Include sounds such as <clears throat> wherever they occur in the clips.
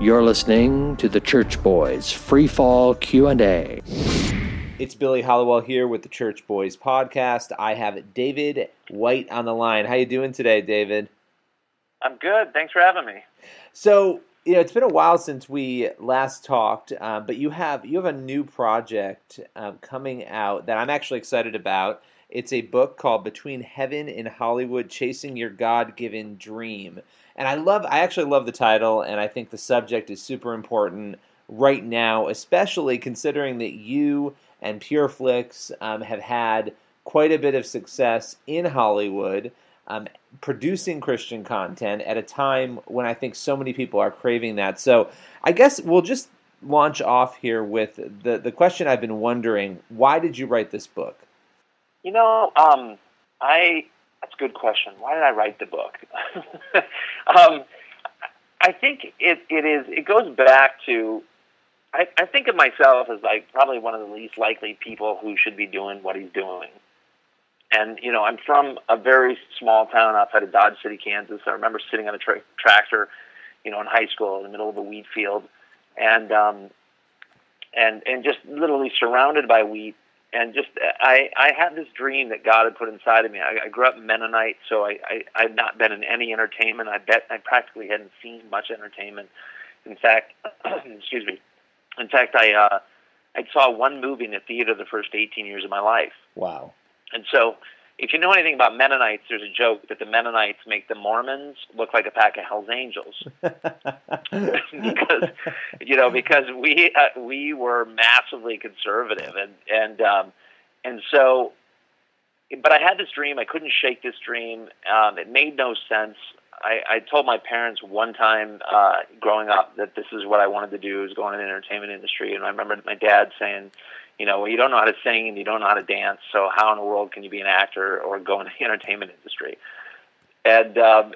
You're listening to the Church Boys Free Fall Q&A. It's Billy Hallowell here with the Church Boys podcast. I have David White on the line. How you doing today, David? I'm good. Thanks for having me. So, you know, it's been a while since we last talked, uh, but you have you have a new project um, coming out that I'm actually excited about. It's a book called Between Heaven and Hollywood: Chasing Your God-Given Dream. And I love I actually love the title and I think the subject is super important right now, especially considering that you and PureFlix um, have had quite a bit of success in Hollywood. Um, producing Christian content at a time when I think so many people are craving that. So I guess we'll just launch off here with the, the question I've been wondering why did you write this book? You know, um, I that's a good question. Why did I write the book? <laughs> um, I think it, it is it goes back to I, I think of myself as like probably one of the least likely people who should be doing what he's doing. And you know, I'm from a very small town outside of Dodge City, Kansas. I remember sitting on a tra- tractor, you know, in high school in the middle of a wheat field, and um, and and just literally surrounded by wheat. And just I I had this dream that God had put inside of me. I, I grew up Mennonite, so I, I I've not been in any entertainment. I bet I practically hadn't seen much entertainment. In fact, <clears throat> excuse me. In fact, I uh, I saw one movie in the theater the first 18 years of my life. Wow. And so, if you know anything about Mennonites, there's a joke that the Mennonites make the Mormons look like a pack of Hell's Angels, <laughs> because you know because we uh, we were massively conservative and and um, and so, but I had this dream. I couldn't shake this dream. Um, it made no sense. I, I told my parents one time uh, growing up that this is what I wanted to do is go in the entertainment industry, and I remember my dad saying, you know, you don't know how to sing and you don't know how to dance, so how in the world can you be an actor or go in the <laughs> entertainment industry? And um,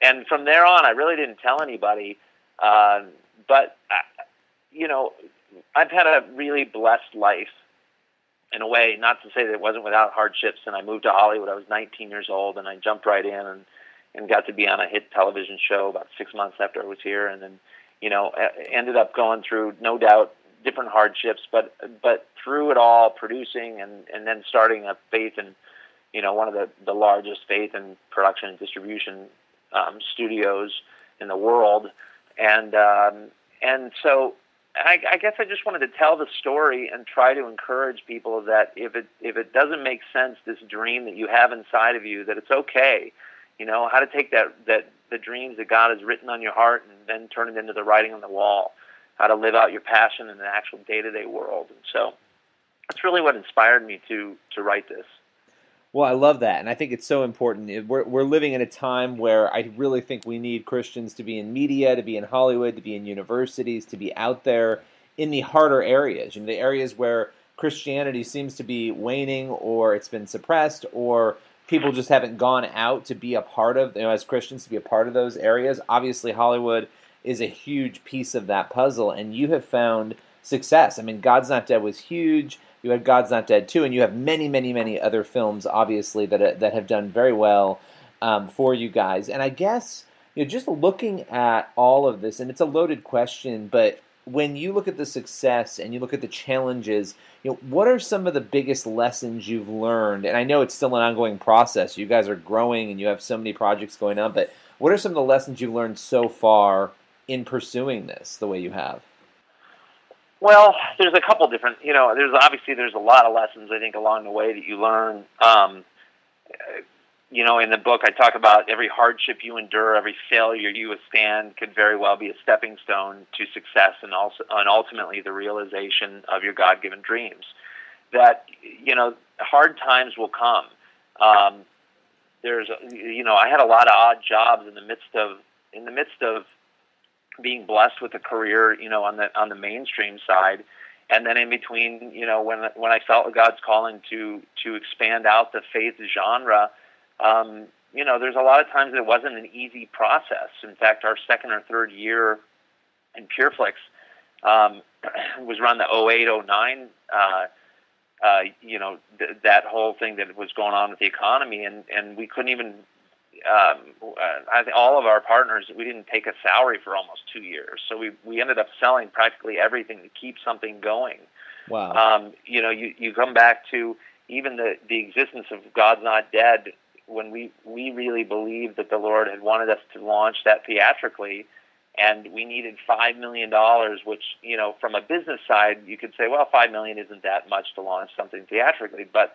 and from there on, I really didn't tell anybody. Uh, but uh, you know, I've had a really blessed life in a way. Not to say that it wasn't without hardships. And I moved to Hollywood. I was 19 years old, and I jumped right in and and got to be on a hit television show about six months after I was here, and then you know ended up going through no doubt different hardships, but but through it all, producing and and then starting a faith in you know one of the the largest faith and production and distribution um, studios in the world, and um, and so. I, I guess I just wanted to tell the story and try to encourage people that if it if it doesn't make sense, this dream that you have inside of you, that it's okay you know how to take that that the dreams that God has written on your heart and then turn it into the writing on the wall. How to live out your passion in the actual day to day world. And so that's really what inspired me to to write this. Well, I love that, and I think it's so important. We're we're living in a time where I really think we need Christians to be in media, to be in Hollywood, to be in universities, to be out there in the harder areas, in the areas where Christianity seems to be waning, or it's been suppressed, or people just haven't gone out to be a part of, you know, as Christians to be a part of those areas. Obviously, Hollywood is a huge piece of that puzzle, and you have found success. I mean, God's Not Dead was huge. You had God's Not Dead too, and you have many, many, many other films, obviously, that that have done very well um, for you guys. And I guess you know, just looking at all of this, and it's a loaded question, but when you look at the success and you look at the challenges, you know, what are some of the biggest lessons you've learned? And I know it's still an ongoing process. You guys are growing and you have so many projects going on, but what are some of the lessons you've learned so far in pursuing this the way you have? Well, there's a couple different, you know, there's obviously there's a lot of lessons I think along the way that you learn. Um, you know, in the book, I talk about every hardship you endure, every failure you withstand could very well be a stepping stone to success and also, and ultimately the realization of your God given dreams. That, you know, hard times will come. Um, there's, you know, I had a lot of odd jobs in the midst of, in the midst of being blessed with a career, you know, on the, on the mainstream side. And then in between, you know, when, when I felt God's calling to, to expand out the faith genre, um, you know, there's a lot of times it wasn't an easy process. In fact, our second or third year in PureFlix um, <clears throat> was around the 08, 09, uh, uh, you know, th- that whole thing that was going on with the economy, and, and we couldn't even um, I think all of our partners, we didn't take a salary for almost two years. So we, we ended up selling practically everything to keep something going. Wow. Um, you know, you, you come back to even the, the existence of God's Not Dead when we, we really believed that the Lord had wanted us to launch that theatrically and we needed five million dollars, which, you know, from a business side, you could say, well, five million isn't that much to launch something theatrically, but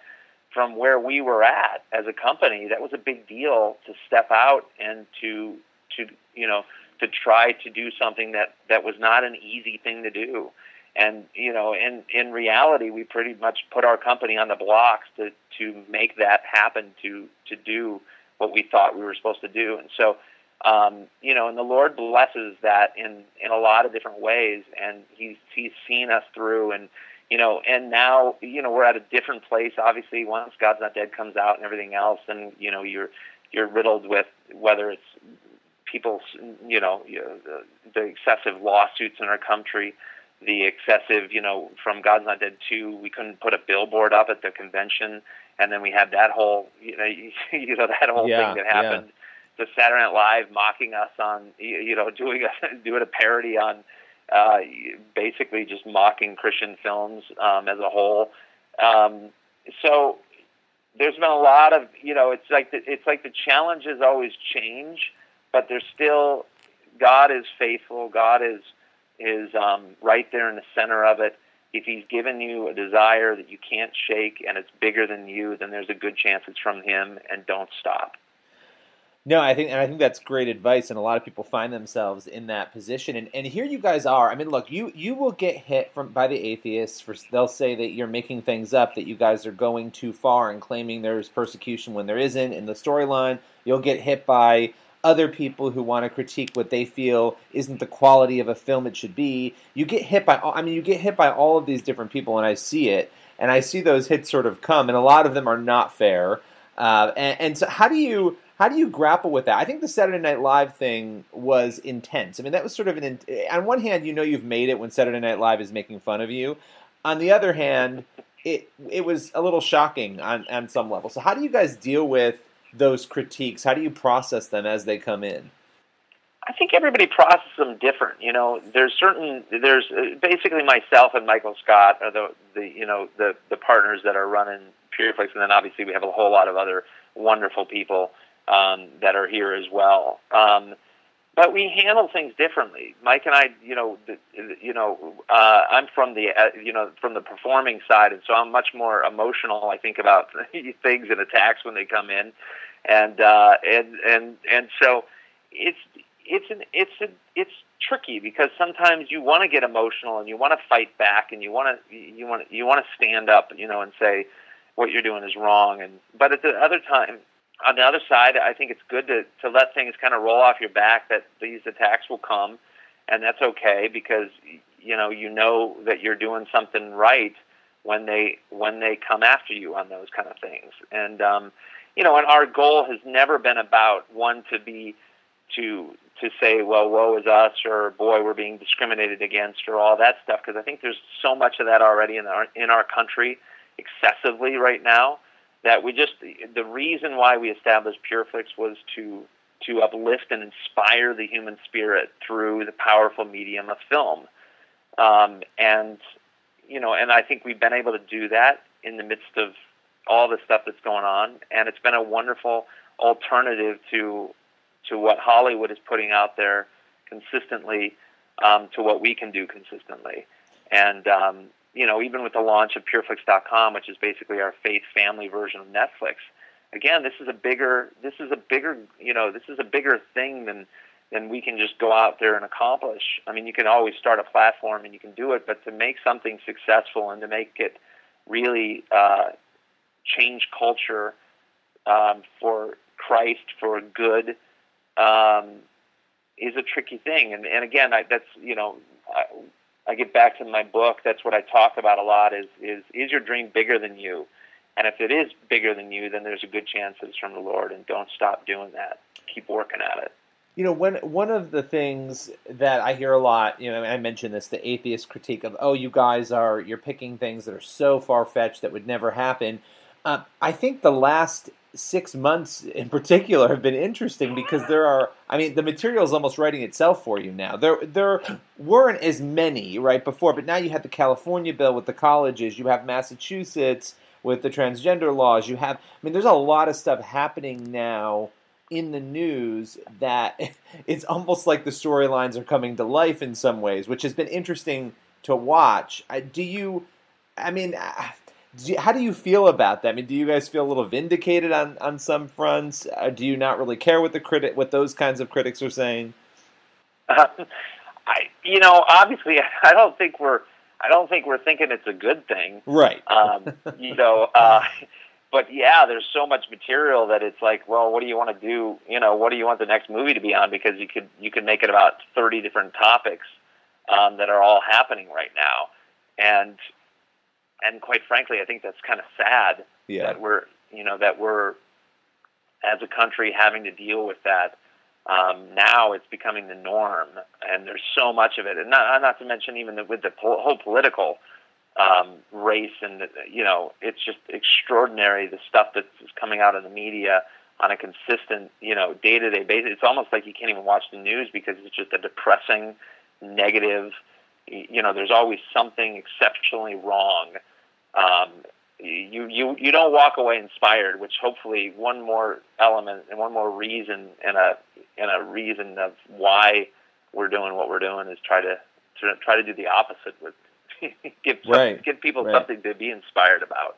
from where we were at as a company, that was a big deal to step out and to to you know to try to do something that that was not an easy thing to do. And you know, in in reality, we pretty much put our company on the blocks to to make that happen, to to do what we thought we were supposed to do. And so, um, you know, and the Lord blesses that in in a lot of different ways, and He's He's seen us through and you know, and now, you know, we're at a different place. Obviously, once God's Not Dead comes out and everything else, and you know, you're you're riddled with whether it's people's, you know, the, the excessive lawsuits in our country, the excessive, you know, from God's Not Dead two, we couldn't put a billboard up at the convention, and then we had that whole, you know, <laughs> you know that whole yeah, thing that happened. Yeah. The Saturday Night Live mocking us on, you know, doing a <laughs> doing a parody on uh, basically just mocking Christian films um, as a whole. Um, so there's been a lot of you know it's like the, it's like the challenges always change, but there's still God is faithful. God is is um, right there in the center of it. If He's given you a desire that you can't shake and it's bigger than you, then there's a good chance it's from Him, and don't stop. No, I think and I think that's great advice, and a lot of people find themselves in that position. And, and here you guys are. I mean, look, you you will get hit from by the atheists for they'll say that you're making things up, that you guys are going too far and claiming there's persecution when there isn't in the storyline. You'll get hit by other people who want to critique what they feel isn't the quality of a film it should be. You get hit by I mean, you get hit by all of these different people, and I see it, and I see those hits sort of come, and a lot of them are not fair. Uh, and, and so, how do you how do you grapple with that? I think the Saturday Night Live thing was intense. I mean, that was sort of an. On one hand, you know you've made it when Saturday Night Live is making fun of you. On the other hand, it it was a little shocking on on some level. So, how do you guys deal with those critiques? How do you process them as they come in? I think everybody processes them different. You know, there's certain there's uh, basically myself and Michael Scott are the the you know the the partners that are running Pureflix, and then obviously we have a whole lot of other wonderful people um, that are here as well. Um, but we handle things differently. Mike and I, you know, the, you know, uh, I'm from the, uh, you know, from the performing side, and so I'm much more emotional. I think about <laughs> things and attacks when they come in, and uh, and and and so it's it's an it's a, it's tricky because sometimes you want to get emotional and you want to fight back and you want to you want you want to stand up, you know, and say what you're doing is wrong. And but at the other time, on the other side, I think it's good to, to let things kind of roll off your back that these attacks will come, and that's okay because you know you know that you're doing something right when they when they come after you on those kind of things. And um, you know, and our goal has never been about one to be to to say, well, woe is us, or boy, we're being discriminated against, or all that stuff. Because I think there's so much of that already in our in our country, excessively right now that we just the reason why we established Pureflix was to to uplift and inspire the human spirit through the powerful medium of film, um, and you know, and I think we've been able to do that in the midst of all the stuff that's going on, and it's been a wonderful alternative to to what Hollywood is putting out there consistently um, to what we can do consistently, and um, you know, even with the launch of Pureflix.com, which is basically our faith family version of Netflix, again, this is a bigger, this is a bigger, you know, this is a bigger thing than than we can just go out there and accomplish. I mean, you can always start a platform and you can do it, but to make something successful and to make it really uh, change culture um, for Christ for good um, is a tricky thing. And, and again, I, that's you know. I, I get back to my book. That's what I talk about a lot. Is is is your dream bigger than you? And if it is bigger than you, then there's a good chance it's from the Lord. And don't stop doing that. Keep working at it. You know, when one of the things that I hear a lot, you know, I mentioned this, the atheist critique of, oh, you guys are you're picking things that are so far fetched that would never happen. Uh, I think the last six months in particular have been interesting because there are I mean the material is almost writing itself for you now. There there weren't as many right before, but now you have the California bill with the colleges, you have Massachusetts with the transgender laws, you have I mean there's a lot of stuff happening now in the news that <laughs> it's almost like the storylines are coming to life in some ways, which has been interesting to watch. Do you I mean how do you feel about that? I mean, do you guys feel a little vindicated on, on some fronts? Uh, do you not really care what the critic, what those kinds of critics are saying? Uh, <laughs> I, you know, obviously, <laughs> I don't think we're, I don't think we're thinking it's a good thing, right? <laughs> Um, you know, uh, but yeah, there's so much material that it's like, well, what do you want to do? You know, what do you want the next movie to be on? Because you could, you could make it about thirty different topics um, that are all happening right now, and and quite frankly, I think that's kind of sad yeah. that we're you know that we're as a country having to deal with that. Um, now it's becoming the norm, and there's so much of it, and not, not to mention even the, with the whole political um, race, and you know, it's just extraordinary the stuff that's coming out of the media on a consistent, you know, day to day basis. It's almost like you can't even watch the news because it's just a depressing, negative. You know, there's always something exceptionally wrong um, you you you don't walk away inspired. Which hopefully one more element and one more reason and a and a reason of why we're doing what we're doing is try to, to try to do the opposite with <laughs> give some, right. give people right. something to be inspired about.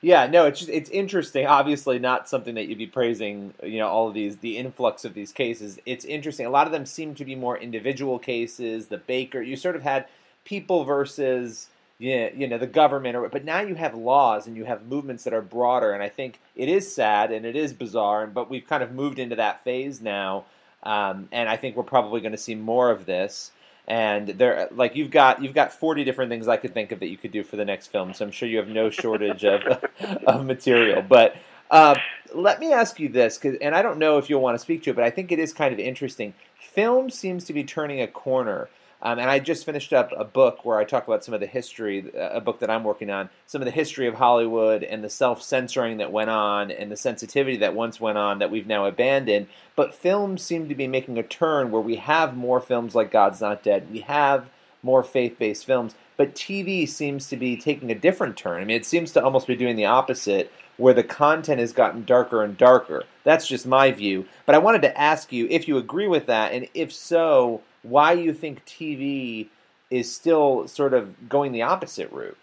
Yeah, no, it's just, it's interesting. Obviously, not something that you'd be praising. You know, all of these the influx of these cases. It's interesting. A lot of them seem to be more individual cases. The Baker, you sort of had people versus you you know the government or but now you have laws and you have movements that are broader and I think it is sad and it is bizarre but we've kind of moved into that phase now um, and I think we're probably going to see more of this. And there like you've got you've got 40 different things I could think of that you could do for the next film so I'm sure you have no shortage of <laughs> of material. But uh, let me ask you this and I don't know if you'll want to speak to it but I think it is kind of interesting. Film seems to be turning a corner um, and I just finished up a book where I talk about some of the history, a book that I'm working on, some of the history of Hollywood and the self censoring that went on and the sensitivity that once went on that we've now abandoned. But films seem to be making a turn where we have more films like God's Not Dead. We have more faith based films. But TV seems to be taking a different turn. I mean, it seems to almost be doing the opposite, where the content has gotten darker and darker. That's just my view. But I wanted to ask you if you agree with that, and if so, why you think TV is still sort of going the opposite route.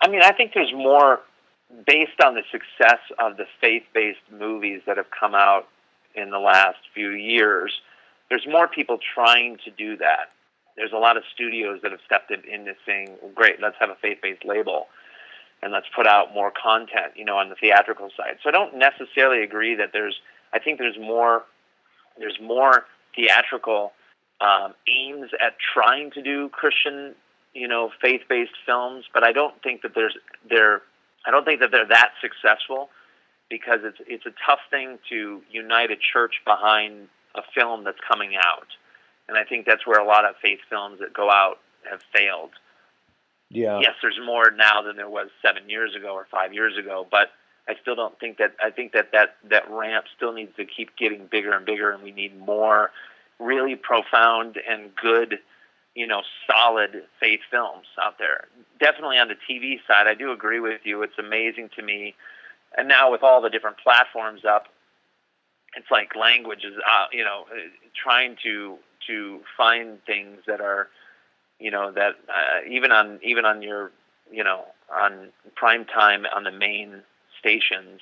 I mean, I think there's more based on the success of the faith-based movies that have come out in the last few years. There's more people trying to do that. There's a lot of studios that have stepped in into saying, well, "Great, let's have a faith-based label." and let's put out more content, you know, on the theatrical side. So I don't necessarily agree that there's. I think there's more. There's more theatrical um, aims at trying to do Christian, you know, faith-based films, but I don't think that there's they're I don't think that they're that successful because it's it's a tough thing to unite a church behind a film that's coming out, and I think that's where a lot of faith films that go out have failed. Yeah. Yes, there's more now than there was seven years ago or five years ago, but I still don't think that I think that that that ramp still needs to keep getting bigger and bigger, and we need more really profound and good, you know, solid faith films out there. Definitely on the TV side, I do agree with you. It's amazing to me. And now with all the different platforms up, it's like language is, uh, you know, trying to to find things that are, you know, that uh, even on even on your, you know, on prime time on the main stations,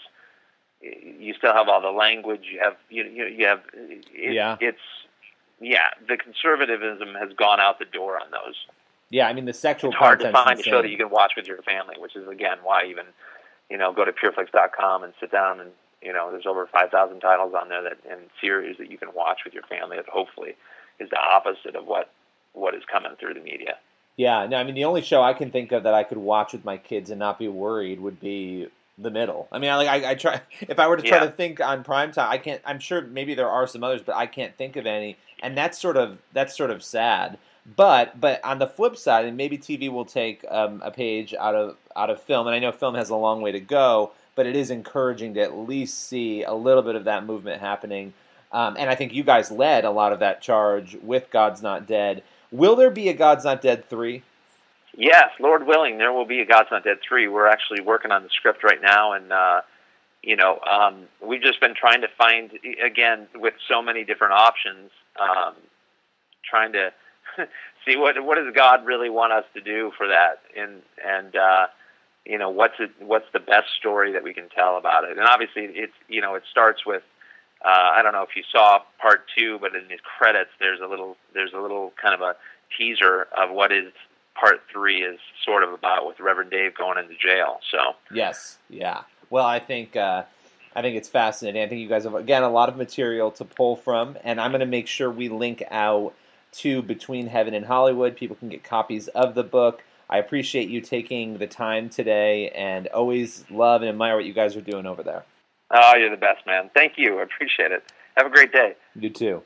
you still have all the language. You have you you, you have it, yeah. It's yeah, the conservatism has gone out the door on those. Yeah, I mean the sexual. It's hard to find a show that you can watch with your family, which is again why even you know go to pureflix.com and sit down and you know there's over five thousand titles on there that and series that you can watch with your family that hopefully is the opposite of what what is coming through the media. Yeah, no, I mean the only show I can think of that I could watch with my kids and not be worried would be the middle. I mean, I like I, I try <laughs> if I were to try yeah. to think on prime time, I can't. I'm sure maybe there are some others, but I can't think of any, and that's sort of that's sort of sad. But but on the flip side, and maybe TV will take um, a page out of out of film, and I know film has a long way to go. but it is encouraging to at least see a little bit of that movement happening. Um, and I think you guys led a lot of that charge with God's Not Dead. Will there be a God's Not Dead 3? Yes, Lord willing, there will be a God's Not Dead 3. We're actually working on the script right now, and, uh, you know, um, we've just been trying to find, again, with so many different options, um, trying to <laughs> see what what does God really want us to do for that, and and uh, you know what's it, what's the best story that we can tell about it. And obviously, it's you know it starts with uh, I don't know if you saw part two, but in the credits there's a little there's a little kind of a teaser of what is part three is sort of about with Reverend Dave going into jail. So yes, yeah. Well, I think. Uh, I think it's fascinating. I think you guys have again a lot of material to pull from, and I'm going to make sure we link out to Between Heaven and Hollywood. People can get copies of the book. I appreciate you taking the time today and always love and admire what you guys are doing over there. Oh, you're the best, man. Thank you. I appreciate it. Have a great day. You too.